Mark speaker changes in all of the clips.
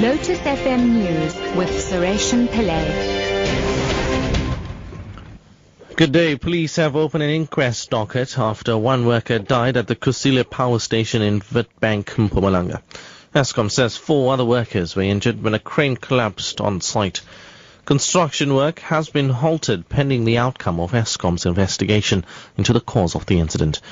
Speaker 1: Lotus FM News with Sureshan Pillay.
Speaker 2: Good day. Police have opened an inquest docket after one worker died at the Kusile power station in Witbank, Mpumalanga. Eskom says four other workers were injured when a crane collapsed on site. Construction work has been halted pending the outcome of Eskom's investigation into the cause of the incident.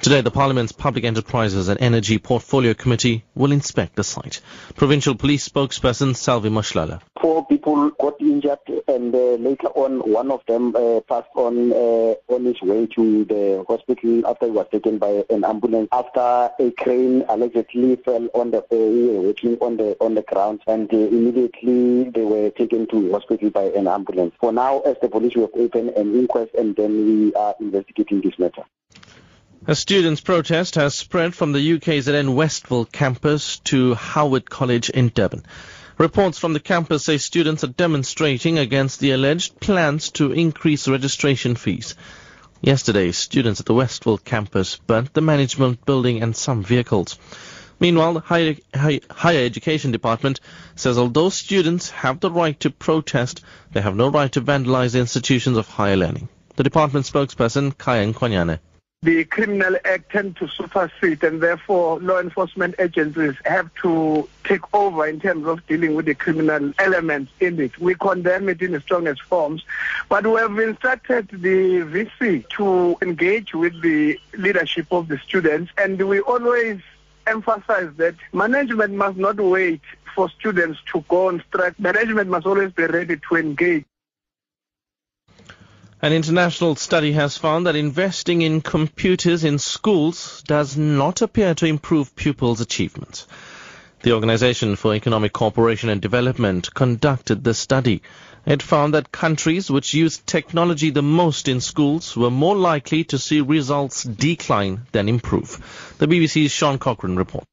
Speaker 2: Today, the Parliament's Public Enterprises and Energy Portfolio Committee will inspect the site. Provincial Police spokesperson Selvy Mohlala.
Speaker 3: Four people got injured, and uh, later on, one of them uh, passed on uh, on his way to the hospital after he was taken by an ambulance. After a crane allegedly fell on the uh, on the on the ground, and uh, immediately they were taken to hospital by an ambulance. For now, as the police, we have opened an inquest, and then we are investigating this matter.
Speaker 2: A students' protest has spread from the UKZN Westville campus to Howard College in Durban. Reports from the campus say students are demonstrating against the alleged plans to increase registration fees. Yesterday, students at the Westville campus burnt the management building and some vehicles. Meanwhile, the higher, higher, Education Department says although students have the right to protest, they have no right to vandalize institutions of higher learning. The department spokesperson, Khaya Nkwanyana
Speaker 4: the Criminal Act tend to supersede and therefore law enforcement agencies have to take over in terms of dealing with the criminal elements in it. We condemn it in the strongest forms, but we have instructed the VC to engage with the leadership of the students and we always emphasize that management must not wait for students to go on strike. Management must always be ready to engage.
Speaker 2: An international study has found that investing in computers in schools does not appear to improve pupils' achievements. The Organization for Economic Cooperation and Development conducted the study. It found that countries which used technology the most in schools were more likely to see results decline than improve. The BBC's Sean Coughlan reports.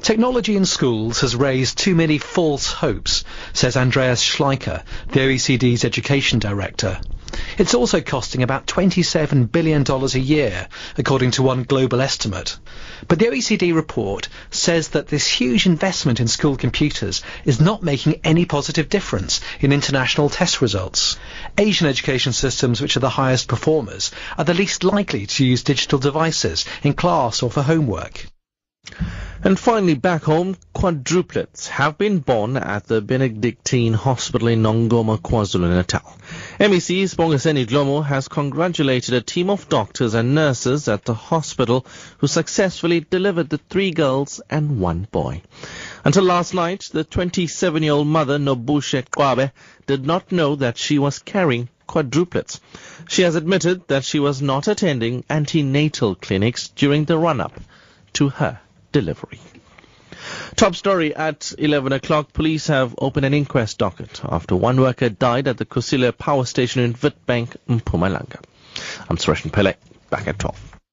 Speaker 5: Technology in schools has raised too many false hopes, says Andreas Schleicher, the OECD's education director. It's also costing about $27 billion a year, according to one global estimate. But the OECD report says that this huge investment in school computers is not making any positive difference in international test results. Asian education systems, which are the highest performers, are the least likely to use digital devices in class or for homework.
Speaker 2: And finally, back home, quadruplets have been born at the Benedictine Hospital in Nongoma, KwaZulu-Natal. MEC Sibongiseni Dhlomo has congratulated a team of doctors and nurses at the hospital who successfully delivered the three girls and one boy. Until last night, the 27-year-old mother, Nobushe Kwabe, did not know that she was carrying quadruplets. She has admitted that she was not attending antenatal clinics during the run-up to her delivery. Top story at 11 o'clock. Police have opened an inquest docket after one worker died at the Kusile power station in Witbank, Mpumalanga. I'm Suresh Pillay. Back at 12.